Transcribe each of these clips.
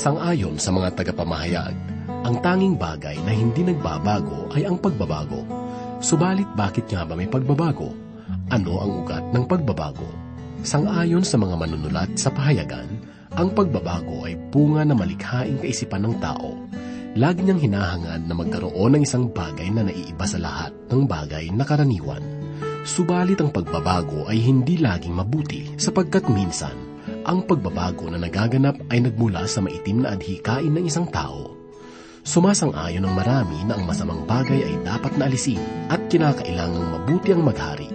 Sangayon sa mga tagapamahayag, ang tanging bagay na hindi nagbabago ay ang pagbabago. Subalit bakit nga ba may pagbabago? Ano ang ugat ng pagbabago? Sangayon sa mga manunulat sa pahayagan, ang pagbabago ay bunga na malikhaing kaisipan ng tao. Lagi niyang hinahangad na magkaroon ng isang bagay na naiiba sa lahat ng bagay na karaniwan. Subalit ang pagbabago ay hindi laging mabuti sapagkat minsan, ang pagbabago na nagaganap ay nagmula sa maitim na adhikain ng isang tao. Sumasang-ayon ng marami na ang masamang bagay ay dapat na alisin at kinakailangang mabuti ang maghari.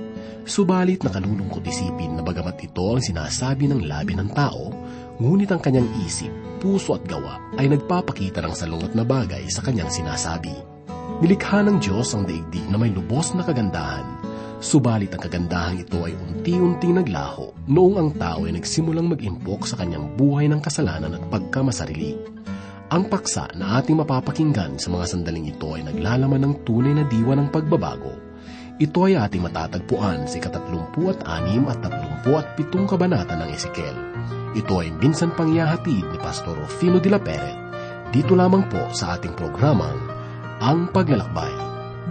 Subalit nakalulungkot isipin na bagamat ito ang sinasabi ng labi ng tao, ngunit ang kanyang isip, puso at gawa ay nagpapakita ng salungat na bagay sa kanyang sinasabi. Nilikha ng Diyos ang daigdig na may lubos na kagandahan, subalit ang kagandahan ito ay unti-unting naglaho noong ang tao ay nagsimulang mag-impok sa kanyang buhay ng kasalanan at pagkamasarili. Ang paksa na ating mapapakinggan sa mga sandaling ito ay naglalaman ng tunay na diwa ng pagbabago. Ito ay ating matatagpuan sa ikatatlumput at anim at tatlumpu at pitong kabanata ng Ezekiel. Ito ay minsan pangyahatid ni Pastor Rufino de la Peret. Dito lamang po sa ating programang Ang Paglalakbay.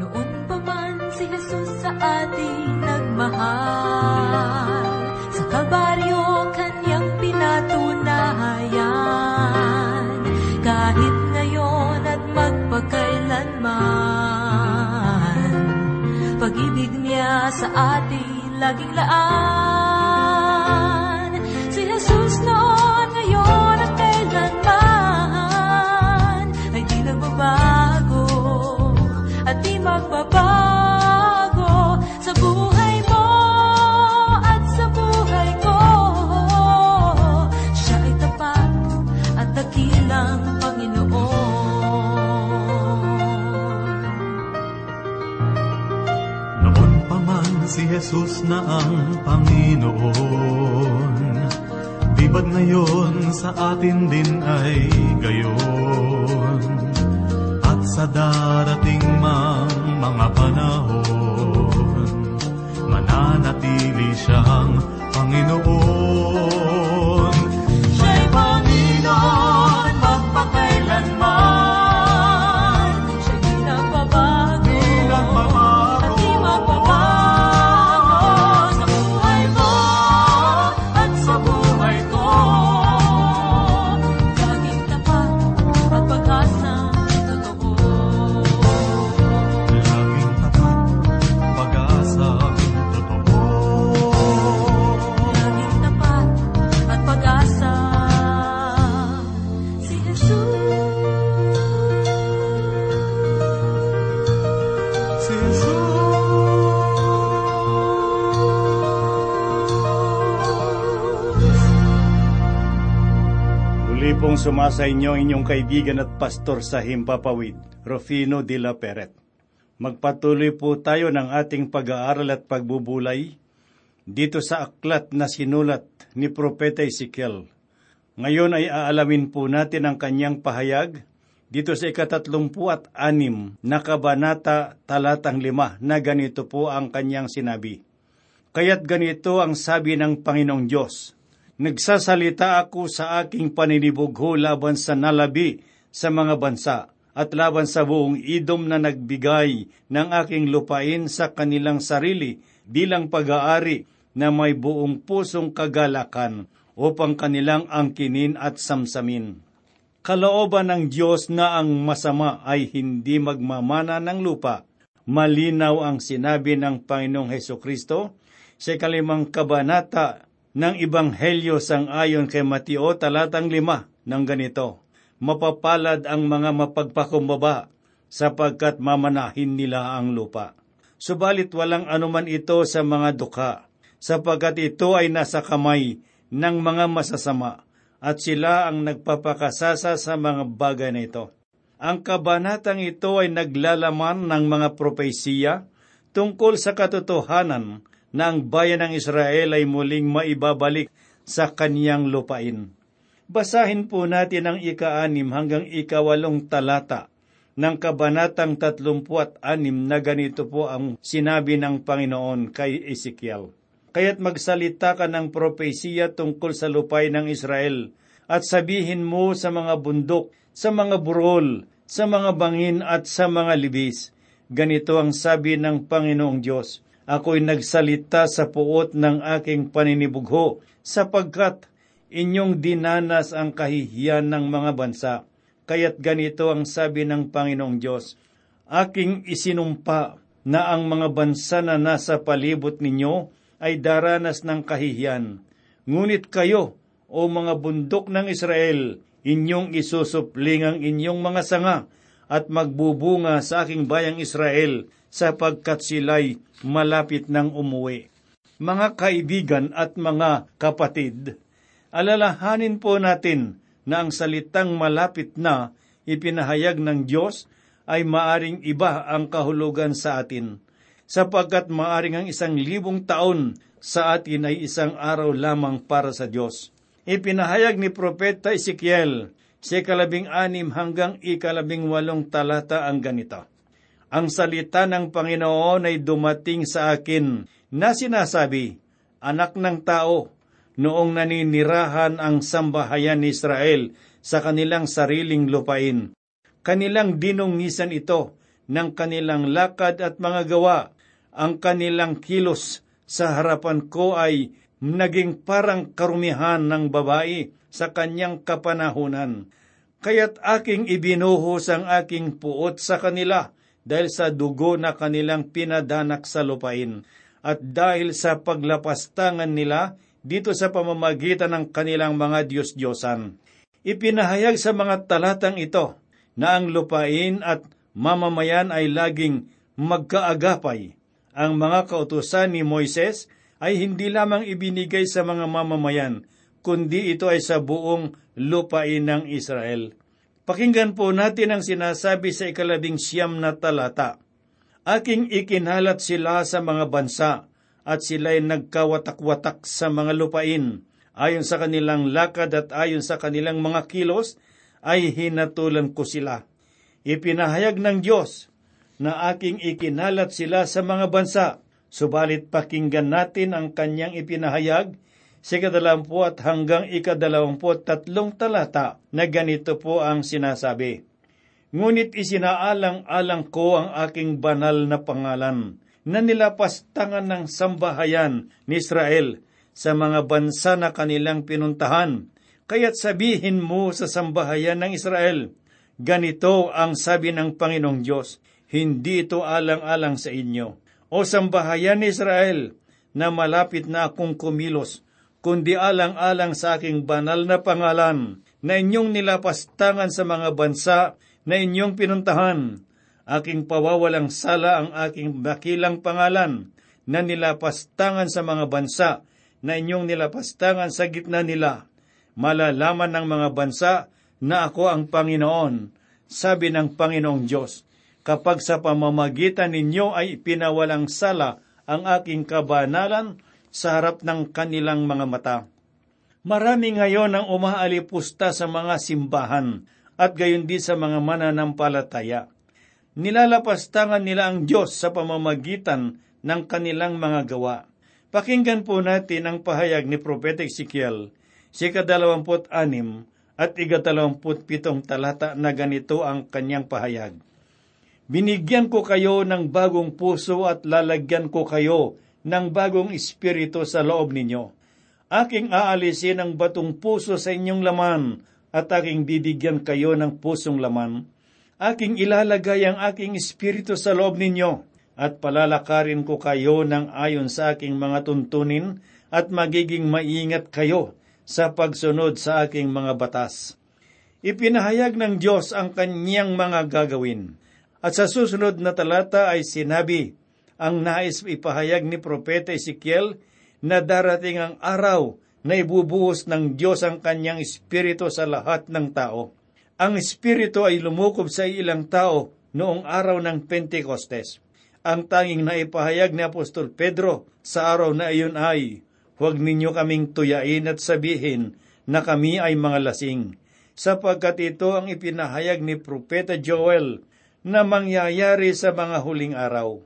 Noon ating nagmahal, sa Kalbaryo kanyang pinatunayan, kahit ngayon at magpakailanman, pag-ibig niya sa atin laging laan. Sumasa inyo inyong kaibigan at pastor sa Himpapawid, Rufino de la Peret. Magpatuloy po tayo ng ating pag-aaral at pagbubulay dito sa aklat na sinulat ni Propeta Ezekiel. Ngayon ay aalamin po natin ang kanyang pahayag dito sa ikatatlumpu at anim na kabanata talatang lima na ganito po ang kanyang sinabi. Kaya't ganito ang sabi ng Panginoong Diyos, Nagsasalita ako sa aking paninibugho laban sa nalabi sa mga bansa at laban sa buong idom na nagbigay ng aking lupain sa kanilang sarili bilang pag-aari na may buong pusong kagalakan upang kanilang angkinin at samsamin. Kalooban ng Diyos na ang masama ay hindi magmamana ng lupa. Malinaw ang sinabi ng Panginoong Heso Kristo sa kalimang kabanata ng Ibanghelyo sang ayon kay Mateo talatang lima ng ganito, Mapapalad ang mga mapagpakumbaba sapagkat mamanahin nila ang lupa. Subalit walang anuman ito sa mga dukha, sapagkat ito ay nasa kamay ng mga masasama at sila ang nagpapakasasa sa mga bagay na ito. Ang kabanatang ito ay naglalaman ng mga propesiya tungkol sa katotohanan na ang bayan ng Israel ay muling maibabalik sa kaniyang lupain. Basahin po natin ang ika-anim hanggang ikawalong talata ng kabanatang tatlumpu at anim na ganito po ang sinabi ng Panginoon kay Ezekiel. Kaya't magsalita ka ng propesiya tungkol sa lupay ng Israel at sabihin mo sa mga bundok, sa mga burol, sa mga bangin at sa mga libis. Ganito ang sabi ng Panginoong Diyos, Ako'y nagsalita sa puot ng aking paninibugho, sapagkat inyong dinanas ang kahihiyan ng mga bansa. Kaya't ganito ang sabi ng Panginoong Diyos, Aking isinumpa na ang mga bansa na nasa palibot ninyo ay daranas ng kahihiyan. Ngunit kayo, o mga bundok ng Israel, inyong isusupling ang inyong mga sanga at magbubunga sa aking bayang Israel sapagkat sila'y malapit ng umuwi. Mga kaibigan at mga kapatid, alalahanin po natin na ang salitang malapit na ipinahayag ng Diyos ay maaring iba ang kahulugan sa atin, sapagkat maaring ang isang libong taon sa atin ay isang araw lamang para sa Diyos. Ipinahayag ni Propeta Ezekiel sa ikalabing anim hanggang ikalabing walong talata ang ganito. Ang salita ng Panginoon ay dumating sa akin na sinasabi, Anak ng tao, noong naninirahan ang sambahayan ni Israel sa kanilang sariling lupain. Kanilang dinungisan ito ng kanilang lakad at mga gawa. Ang kanilang kilos sa harapan ko ay naging parang karumihan ng babae sa kanyang kapanahunan. Kaya't aking ibinuhos ang aking puot sa kanila dahil sa dugo na kanilang pinadanak sa lupain at dahil sa paglapastangan nila dito sa pamamagitan ng kanilang mga Diyos-Diyosan. Ipinahayag sa mga talatang ito na ang lupain at mamamayan ay laging magkaagapay. Ang mga kautusan ni Moises ay hindi lamang ibinigay sa mga mamamayan, kundi ito ay sa buong lupain ng Israel. Pakinggan po natin ang sinasabi sa ikalabing siyam na talata. Aking ikinalat sila sa mga bansa, at sila'y nagkawatak-watak sa mga lupain. Ayon sa kanilang lakad at ayon sa kanilang mga kilos, ay hinatulan ko sila. Ipinahayag ng Diyos na aking ikinalat sila sa mga bansa, subalit pakinggan natin ang kanyang ipinahayag sa ikadalampu at hanggang ikadalawampu tatlong talata na ganito po ang sinasabi. Ngunit isinaalang-alang ko ang aking banal na pangalan na nilapastangan ng sambahayan ni Israel sa mga bansa na kanilang pinuntahan. Kaya't sabihin mo sa sambahayan ng Israel, ganito ang sabi ng Panginoong Diyos, hindi ito alang-alang sa inyo. O sambahayan ni Israel, na malapit na akong kumilos, kundi alang-alang sa aking banal na pangalan, na inyong nilapastangan sa mga bansa na inyong pinuntahan. Aking pawawalang sala ang aking bakilang pangalan, na nilapastangan sa mga bansa na inyong nilapastangan sa gitna nila. Malalaman ng mga bansa na ako ang Panginoon, sabi ng Panginoong Diyos kapag sa pamamagitan ninyo ay pinawalang sala ang aking kabanalan sa harap ng kanilang mga mata. Marami ngayon ang umaalipusta sa mga simbahan at gayon din sa mga mananampalataya. Nilalapastangan nila ang Diyos sa pamamagitan ng kanilang mga gawa. Pakinggan po natin ang pahayag ni Propeta Ezekiel, si kadalawamput anim at igatalawamput pitong talata na ganito ang kanyang pahayag. Binigyan ko kayo ng bagong puso at lalagyan ko kayo ng bagong espiritu sa loob ninyo. Aking aalisin ang batong puso sa inyong laman at aking bibigyan kayo ng pusong laman. Aking ilalagay ang aking espiritu sa loob ninyo at palalakarin ko kayo ng ayon sa aking mga tuntunin at magiging maingat kayo sa pagsunod sa aking mga batas. Ipinahayag ng Diyos ang kanyang mga gagawin. At sa susunod na talata ay sinabi, ang nais ipahayag ni Propeta Ezekiel na darating ang araw na ibubuhos ng Diyos ang kanyang espiritu sa lahat ng tao. Ang espiritu ay lumukob sa ilang tao noong araw ng Pentecostes. Ang tanging naipahayag ni Apostol Pedro sa araw na iyon ay, Huwag ninyo kaming tuyain at sabihin na kami ay mga lasing, sapagkat ito ang ipinahayag ni Propeta Joel na mangyayari sa mga huling araw.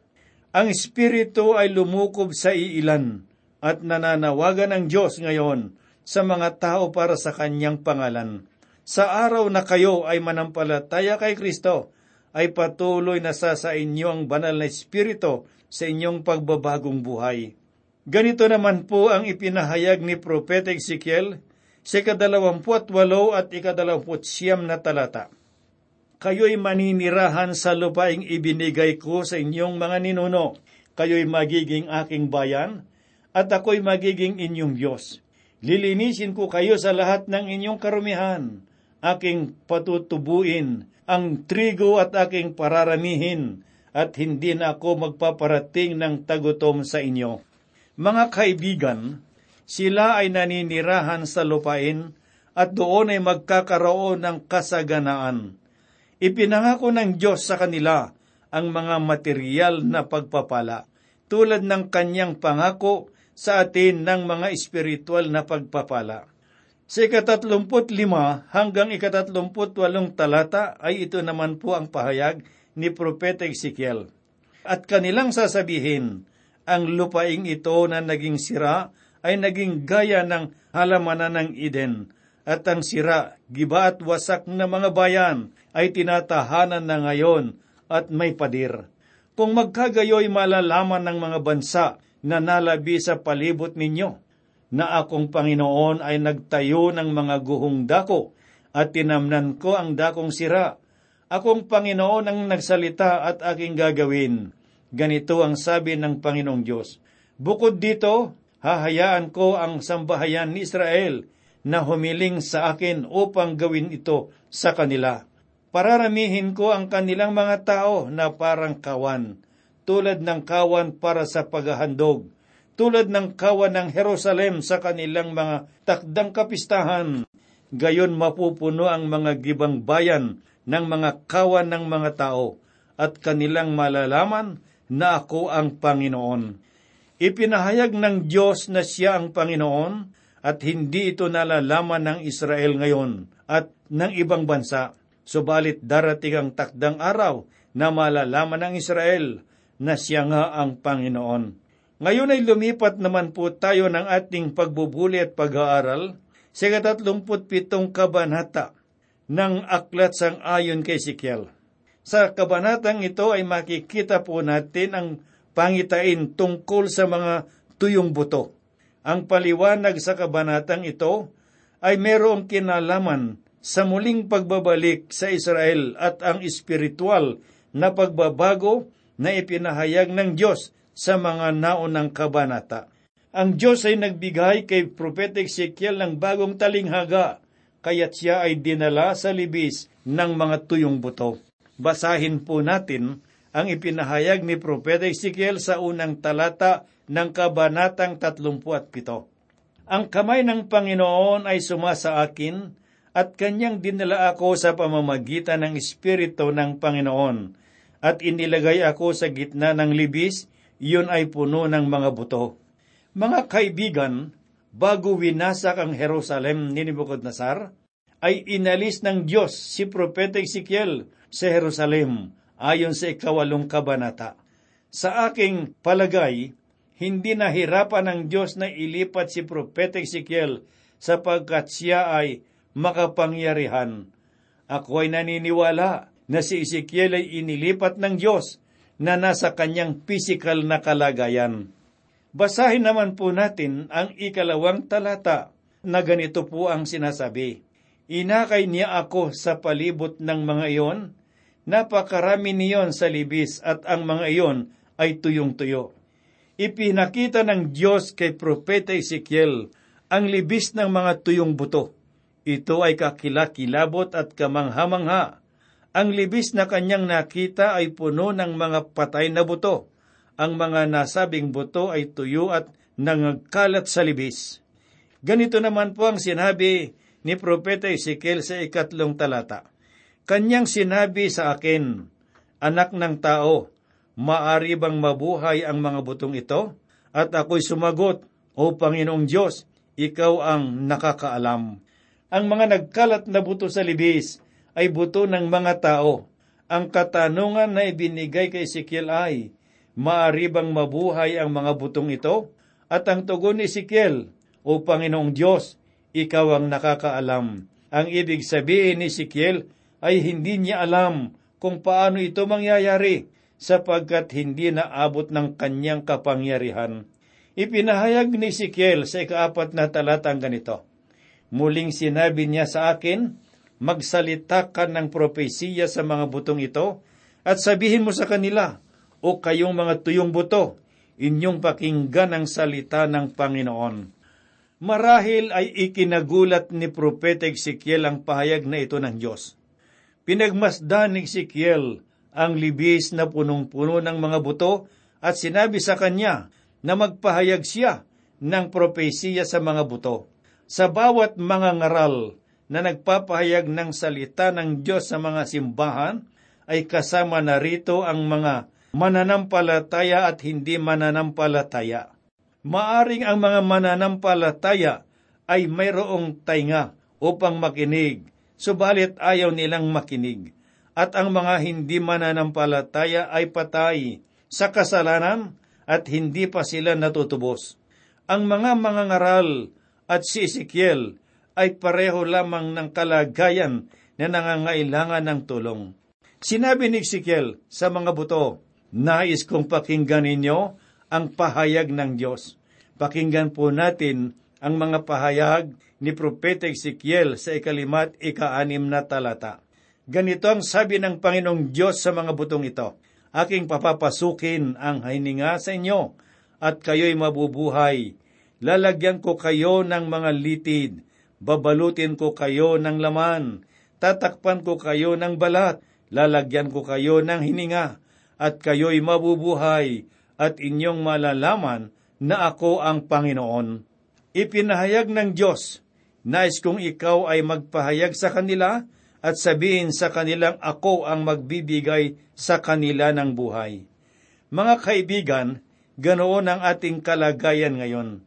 Ang Espiritu ay lumukob sa iilan at nananawagan ng Diyos ngayon sa mga tao para sa kanyang pangalan. Sa araw na kayo ay manampalataya kay Kristo, ay patuloy na sa sa inyo ang banal na Espiritu sa inyong pagbabagong buhay. Ganito naman po ang ipinahayag ni Propeta Ezekiel sa ikadalawamput walo at ikadalawamput siyam na talata. Kayo'y maninirahan sa lupaing ibinigay ko sa inyong mga ninuno. Kayo'y magiging aking bayan, at ako'y magiging inyong Diyos. Lilinisin ko kayo sa lahat ng inyong karumihan. Aking patutubuin ang trigo at aking pararamihin, at hindi na ako magpaparating ng tagutom sa inyo. Mga kaibigan, sila ay naninirahan sa lupain at doon ay magkakaroon ng kasaganaan. Ipinangako ng Diyos sa kanila ang mga material na pagpapala, tulad ng kanyang pangako sa atin ng mga espiritual na pagpapala. Sa ikatatlumput lima hanggang ikatatlumput walong talata ay ito naman po ang pahayag ni Propeta Ezekiel. At kanilang sasabihin, ang lupaing ito na naging sira ay naging gaya ng halamanan ng Eden, at ang sira, giba at wasak na mga bayan ay tinatahanan na ngayon at may padir. Kung magkagayoy malalaman ng mga bansa na nalabi sa palibot ninyo, na akong Panginoon ay nagtayo ng mga guhong dako at tinamnan ko ang dakong sira. Akong Panginoon ang nagsalita at aking gagawin. Ganito ang sabi ng Panginoong Diyos. Bukod dito, hahayaan ko ang sambahayan ni Israel na humiling sa akin upang gawin ito sa kanila. Pararamihin ko ang kanilang mga tao na parang kawan, tulad ng kawan para sa paghahandog, tulad ng kawan ng Jerusalem sa kanilang mga takdang kapistahan. Gayon mapupuno ang mga gibang bayan ng mga kawan ng mga tao at kanilang malalaman na ako ang Panginoon. Ipinahayag ng Diyos na siya ang Panginoon at hindi ito nalalaman ng Israel ngayon at ng ibang bansa. Subalit darating ang takdang araw na malalaman ng Israel na siya nga ang Panginoon. Ngayon ay lumipat naman po tayo ng ating pagbubuli at pag-aaral sa katatlumput pitong kabanata ng aklat sang ayon kay Sikiel. Sa kabanatang ito ay makikita po natin ang pangitain tungkol sa mga tuyong buto. Ang paliwanag sa kabanatang ito ay merong kinalaman sa muling pagbabalik sa Israel at ang espiritual na pagbabago na ipinahayag ng Diyos sa mga naunang kabanata. Ang Diyos ay nagbigay kay Propeta Ezekiel ng bagong talinghaga, kaya't siya ay dinala sa libis ng mga tuyong buto. Basahin po natin ang ipinahayag ni Propeta Ezekiel sa unang talata ng Kabanatang 37. Ang kamay ng Panginoon ay sumasa akin at kanyang dinala ako sa pamamagitan ng Espiritu ng Panginoon at inilagay ako sa gitna ng libis, iyon ay puno ng mga buto. Mga kaibigan, bago winasak ang Jerusalem ni Nebuchadnezzar, ay inalis ng Diyos si Propeta Ezekiel sa Jerusalem ayon sa ikawalong kabanata. Sa aking palagay, hindi nahirapan ng Diyos na ilipat si Propeta Ezekiel sapagkat siya ay makapangyarihan. Ako ay naniniwala na si Ezekiel ay inilipat ng Diyos na nasa kanyang pisikal na kalagayan. Basahin naman po natin ang ikalawang talata na ganito po ang sinasabi. Inakay niya ako sa palibot ng mga iyon Napakarami niyon sa libis at ang mga iyon ay tuyong-tuyo. Ipinakita ng Diyos kay Propeta Ezekiel ang libis ng mga tuyong buto. Ito ay kakilakilabot at kamangha-mangha. Ang libis na kanyang nakita ay puno ng mga patay na buto. Ang mga nasabing buto ay tuyo at nangagkalat sa libis. Ganito naman po ang sinabi ni Propeta Ezekiel sa ikatlong talata. Kanyang sinabi sa akin, Anak ng tao, maari bang mabuhay ang mga butong ito? At ako'y sumagot, O Panginoong Diyos, ikaw ang nakakaalam. Ang mga nagkalat na buto sa libis ay buto ng mga tao. Ang katanungan na ibinigay kay Ezekiel ay, Maari bang mabuhay ang mga butong ito? At ang tugon ni Ezekiel, O Panginoong Diyos, ikaw ang nakakaalam. Ang ibig sabihin ni Ezekiel ay hindi niya alam kung paano ito mangyayari sapagkat hindi naabot ng kanyang kapangyarihan. Ipinahayag ni Ezekiel sa ikaapat na talatang ganito, Muling sinabi niya sa akin, magsalita ka ng propesiya sa mga butong ito at sabihin mo sa kanila, o kayong mga tuyong buto, inyong pakinggan ang salita ng Panginoon. Marahil ay ikinagulat ni Propeta Ezekiel ang pahayag na ito ng Diyos. Pinagmasdan ni Ezekiel ang libis na punong-puno ng mga buto at sinabi sa kanya na magpahayag siya ng propesiya sa mga buto. Sa bawat mga ngaral na nagpapahayag ng salita ng Diyos sa mga simbahan, ay kasama na rito ang mga mananampalataya at hindi mananampalataya. Maaring ang mga mananampalataya ay mayroong tainga upang makinig, subalit ayaw nilang makinig. At ang mga hindi mananampalataya ay patay sa kasalanan at hindi pa sila natutubos. Ang mga mangangaral at si Ezekiel ay pareho lamang ng kalagayan na nangangailangan ng tulong. Sinabi ni Ezekiel sa mga buto, Nais kong pakinggan ninyo ang pahayag ng Diyos. Pakinggan po natin ang mga pahayag ni Propeta Ezekiel sa ikalimat ikaanim na talata. Ganito ang sabi ng Panginoong Diyos sa mga butong ito, Aking papapasukin ang hininga sa inyo, at kayo'y mabubuhay. Lalagyan ko kayo ng mga litid, babalutin ko kayo ng laman, tatakpan ko kayo ng balat, lalagyan ko kayo ng hininga, at kayo'y mabubuhay, at inyong malalaman na ako ang Panginoon. Ipinahayag ng Diyos, nais kong ikaw ay magpahayag sa kanila, at sabihin sa kanilang ako ang magbibigay sa kanila ng buhay. Mga kaibigan, ganoon ang ating kalagayan ngayon.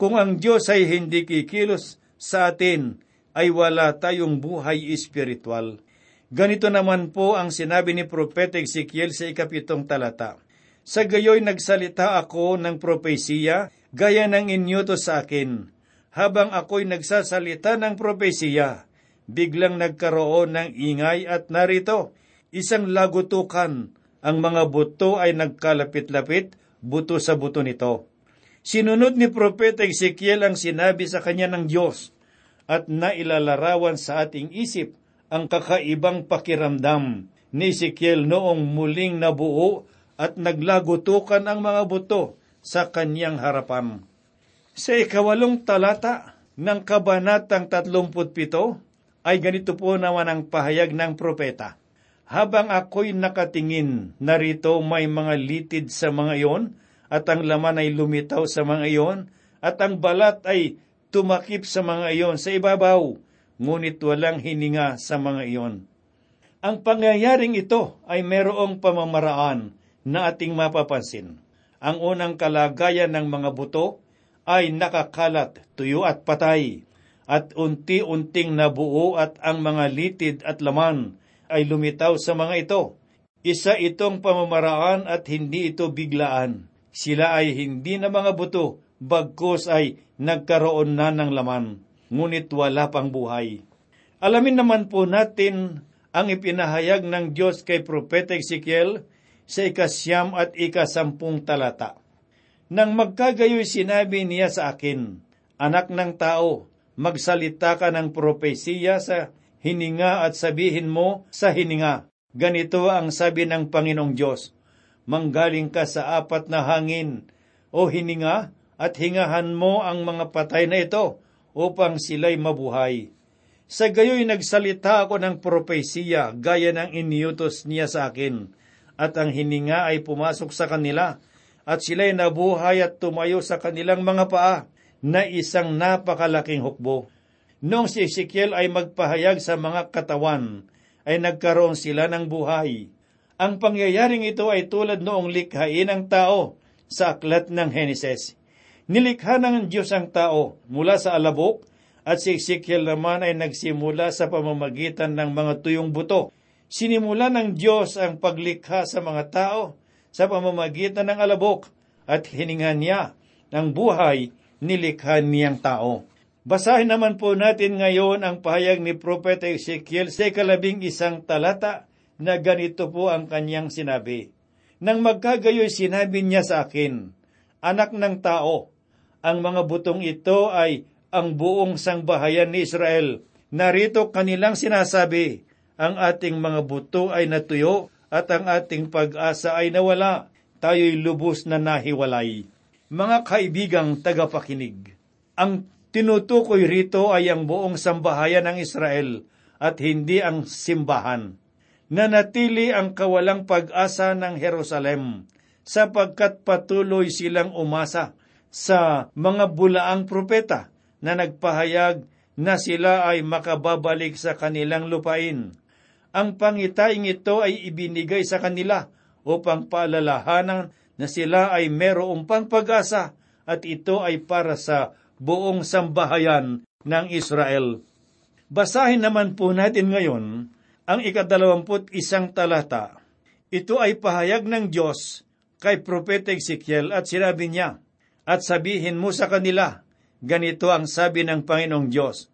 Kung ang Diyos ay hindi kikilos sa atin, ay wala tayong buhay espiritual. Ganito naman po ang sinabi ni Propeta Ezekiel sa ikapitong talata. Sa gayoy nagsalita ako ng propesiya, gaya ng inyuto sa akin. Habang ako'y nagsasalita ng propesiya, biglang nagkaroon ng ingay at narito, isang lagutukan. Ang mga buto ay nagkalapit-lapit, buto sa buto nito. Sinunod ni Propeta Ezekiel ang sinabi sa kanya ng Diyos at nailalarawan sa ating isip ang kakaibang pakiramdam ni Ezekiel noong muling nabuo at naglagutukan ang mga buto sa kanyang harapan. Sa ikawalong talata ng Kabanatang 37 ay ganito po naman ang pahayag ng propeta. Habang ako'y nakatingin, narito may mga litid sa mga iyon, at ang laman ay lumitaw sa mga iyon, at ang balat ay tumakip sa mga iyon sa ibabaw, ngunit walang hininga sa mga iyon. Ang pangyayaring ito ay merong pamamaraan na ating mapapansin. Ang unang kalagayan ng mga buto ay nakakalat, tuyo at patay, at unti-unting nabuo at ang mga litid at laman ay lumitaw sa mga ito. Isa itong pamamaraan at hindi ito biglaan. Sila ay hindi na mga buto, bagkos ay nagkaroon na ng laman, ngunit wala pang buhay. Alamin naman po natin ang ipinahayag ng Diyos kay Propeta Ezekiel sa ikasyam at ikasampung talata. Nang magkagayoy sinabi niya sa akin, Anak ng tao, magsalita ka ng propesiya sa hininga at sabihin mo sa hininga. Ganito ang sabi ng Panginoong Diyos, Manggaling ka sa apat na hangin, o hininga, at hingahan mo ang mga patay na ito, upang sila'y mabuhay. Sa gayoy nagsalita ako ng propesiya, gaya ng iniutos niya sa akin, at ang hininga ay pumasok sa kanila, at sila'y nabuhay at tumayo sa kanilang mga paa, na isang napakalaking hukbo. Noong si Ezekiel ay magpahayag sa mga katawan, ay nagkaroon sila ng buhay. Ang pangyayaring ito ay tulad noong likhain ng tao sa aklat ng Heneses. Nilikha ng Diyos ang tao mula sa alabok at si Ezekiel naman ay nagsimula sa pamamagitan ng mga tuyong buto. Sinimula ng Diyos ang paglikha sa mga tao sa pamamagitan ng alabok at hininga niya ng buhay nilikha niyang tao. Basahin naman po natin ngayon ang pahayag ni Propeta Ezekiel sa ikalabing isang talata na ganito po ang kanyang sinabi. Nang magkagayoy sinabi niya sa akin, Anak ng tao, ang mga butong ito ay ang buong sangbahayan ni Israel. Narito kanilang sinasabi, ang ating mga buto ay natuyo at ang ating pag-asa ay nawala. Tayo'y lubos na nahiwalay. Mga kaibigang tagapakinig, ang tinutukoy rito ay ang buong sambahayan ng Israel at hindi ang simbahan. Nanatili ang kawalang pag-asa ng Jerusalem sapagkat patuloy silang umasa sa mga bulaang propeta na nagpahayag na sila ay makababalik sa kanilang lupain. Ang pangitaing ito ay ibinigay sa kanila upang paalalahanan na sila ay merong pang pag-asa at ito ay para sa buong sambahayan ng Israel. Basahin naman po natin ngayon ang ikadalawamput isang talata. Ito ay pahayag ng Diyos kay Propeta Ezekiel at sinabi niya, At sabihin mo sa kanila, ganito ang sabi ng Panginoong Diyos,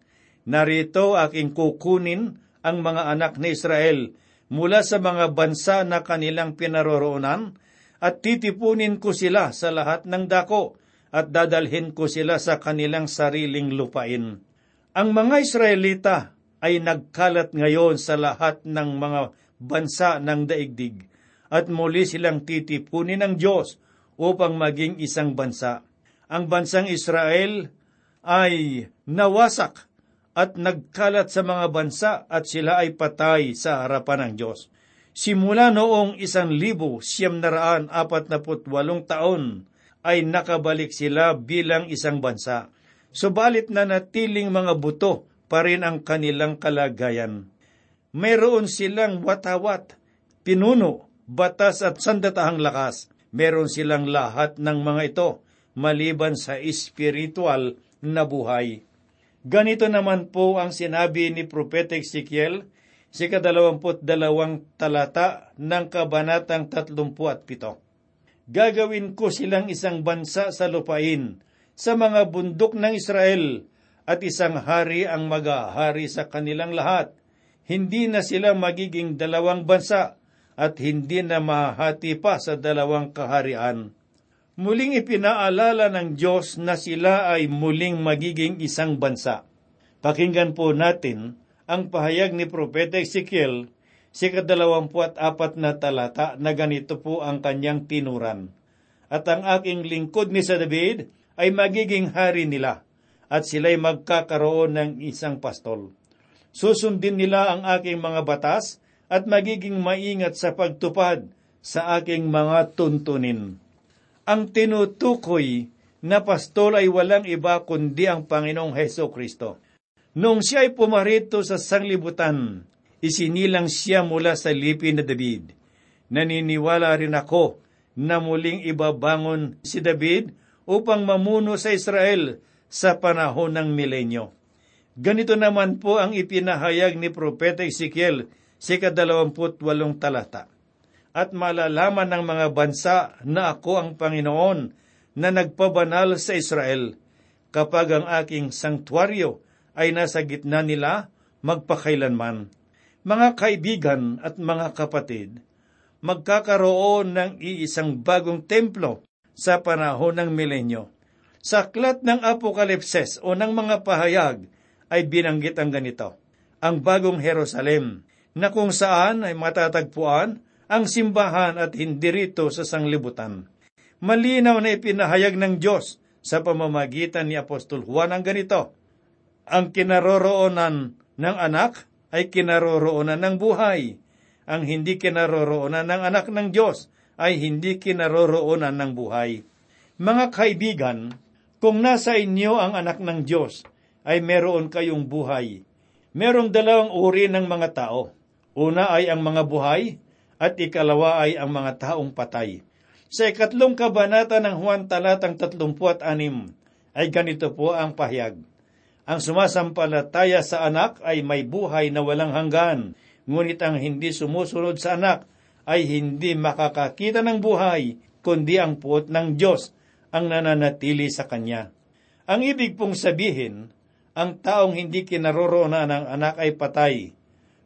Narito aking kukunin ang mga anak ni Israel mula sa mga bansa na kanilang pinaroroonan at titipunin ko sila sa lahat ng dako at dadalhin ko sila sa kanilang sariling lupain. Ang mga Israelita ay nagkalat ngayon sa lahat ng mga bansa ng daigdig at muli silang titipunin ng Diyos upang maging isang bansa. Ang bansang Israel ay nawasak at nagkalat sa mga bansa at sila ay patay sa harapan ng Diyos. Simula noong isang libo siyam naraan apat na walong taon ay nakabalik sila bilang isang bansa. Subalit na natiling mga buto pa rin ang kanilang kalagayan. Mayroon silang watawat, pinuno, batas at sandatahang lakas. Meron silang lahat ng mga ito, maliban sa espiritual na buhay. Ganito naman po ang sinabi ni Propeta Ezekiel sa kadalawamput dalawang talata ng kabanatang tatlumpu at pito. Gagawin ko silang isang bansa sa lupain, sa mga bundok ng Israel, at isang hari ang mag-ahari sa kanilang lahat. Hindi na sila magiging dalawang bansa, at hindi na mahati pa sa dalawang kaharian. Muling ipinaalala ng Diyos na sila ay muling magiging isang bansa. Pakinggan po natin ang pahayag ni Propeta Ezekiel sa kadalawampuat apat na talata na ganito po ang kanyang tinuran. At ang aking lingkod ni sa David ay magiging hari nila at sila'y magkakaroon ng isang pastol. Susundin nila ang aking mga batas at magiging maingat sa pagtupad sa aking mga tuntunin. Ang tinutukoy na pastol ay walang iba kundi ang Panginoong Heso Kristo. Nung siya ay pumarito sa sanglibutan, isinilang siya mula sa lipi na David. Naniniwala rin ako na muling ibabangon si David upang mamuno sa Israel sa panahon ng milenyo. Ganito naman po ang ipinahayag ni Propeta Ezekiel sa kadalawamput walong talata at malalaman ng mga bansa na ako ang Panginoon na nagpabanal sa Israel kapag ang aking sanktuaryo ay nasa gitna nila magpakailanman. Mga kaibigan at mga kapatid, magkakaroon ng iisang bagong templo sa panahon ng milenyo. Sa aklat ng Apokalipses o ng mga pahayag ay binanggit ang ganito, ang bagong Jerusalem, na kung saan ay matatagpuan ang simbahan at hindi rito sa sanglibutan. Malinaw na ipinahayag ng Diyos sa pamamagitan ni Apostol Juan ang ganito, Ang kinaroroonan ng anak ay kinaroroonan ng buhay. Ang hindi kinaroroonan ng anak ng Diyos ay hindi kinaroroonan ng buhay. Mga kaibigan, kung nasa inyo ang anak ng Diyos, ay meron kayong buhay. Merong dalawang uri ng mga tao. Una ay ang mga buhay at ikalawa ay ang mga taong patay. Sa ikatlong kabanata ng Juan talatang 36 ay ganito po ang pahayag. Ang sumasampalataya sa anak ay may buhay na walang hanggan, ngunit ang hindi sumusunod sa anak ay hindi makakakita ng buhay, kundi ang puot ng Diyos ang nananatili sa Kanya. Ang ibig pong sabihin, ang taong hindi kinaroroonan ng anak ay patay.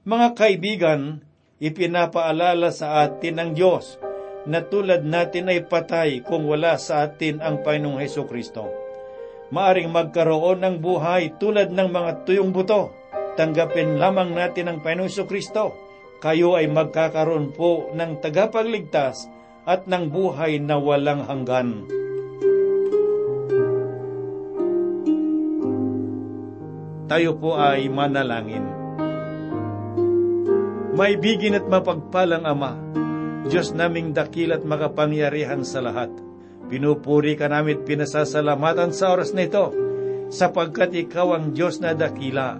Mga kaibigan, ipinapaalala sa atin ng Diyos na tulad natin ay patay kung wala sa atin ang Panginoong Heso Kristo. Maaring magkaroon ng buhay tulad ng mga tuyong buto. Tanggapin lamang natin ang Panginoong Heso Kristo. Kayo ay magkakaroon po ng tagapagligtas at ng buhay na walang hanggan. Tayo po ay manalangin. May bigin at mapagpalang Ama, Diyos naming dakil at makapangyarihan sa lahat. Pinupuri ka namin at pinasasalamatan sa oras na ito, sapagkat ikaw ang Diyos na dakila,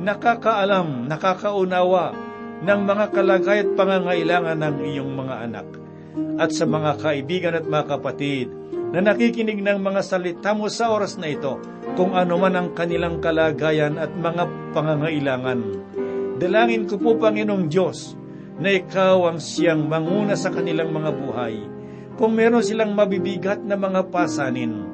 nakakaalam, nakakaunawa ng mga kalagay at pangangailangan ng iyong mga anak. At sa mga kaibigan at mga kapatid na nakikinig ng mga salita mo sa oras na ito, kung ano man ang kanilang kalagayan at mga pangangailangan. Dalangin ko po, Panginoong Diyos, na ikaw ang siyang manguna sa kanilang mga buhay. Kung meron silang mabibigat na mga pasanin,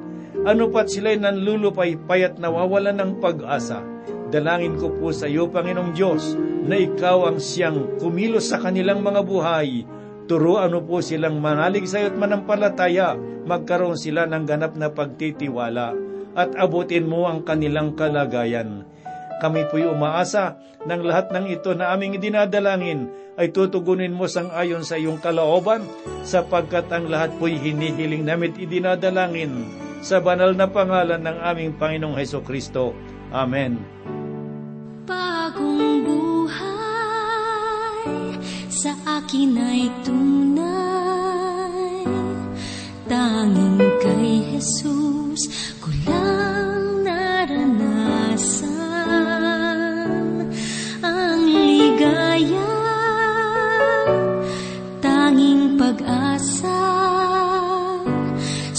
ano pat sila'y nanlulupaypay at nawawalan ng pag-asa, dalangin ko po sa iyo, Panginoong Diyos, na ikaw ang siyang kumilos sa kanilang mga buhay. Turuan mo po silang manalig sa iyo at manampalataya, magkaroon sila ng ganap na pagtitiwala at abutin mo ang kanilang kalagayan. Kami po'y umaasa ng lahat ng ito na aming dinadalangin ay tutugunin mo sang ayon sa iyong kalooban sapagkat ang lahat po'y hinihiling namit idinadalangin sa banal na pangalan ng aming Panginoong Heso Kristo. Amen. Bagong buhay sa akin ay tunay Tanging kay Jesus ko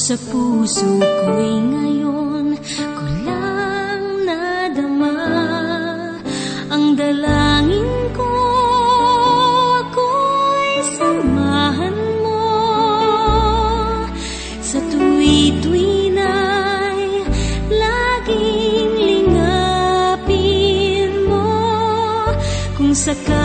Sa puso ko'y ngayon ko lang nadama. Ang dalangin ko ako'y samahan mo. Sa tuwi-tuwi laging lingapin mo. Kung sakali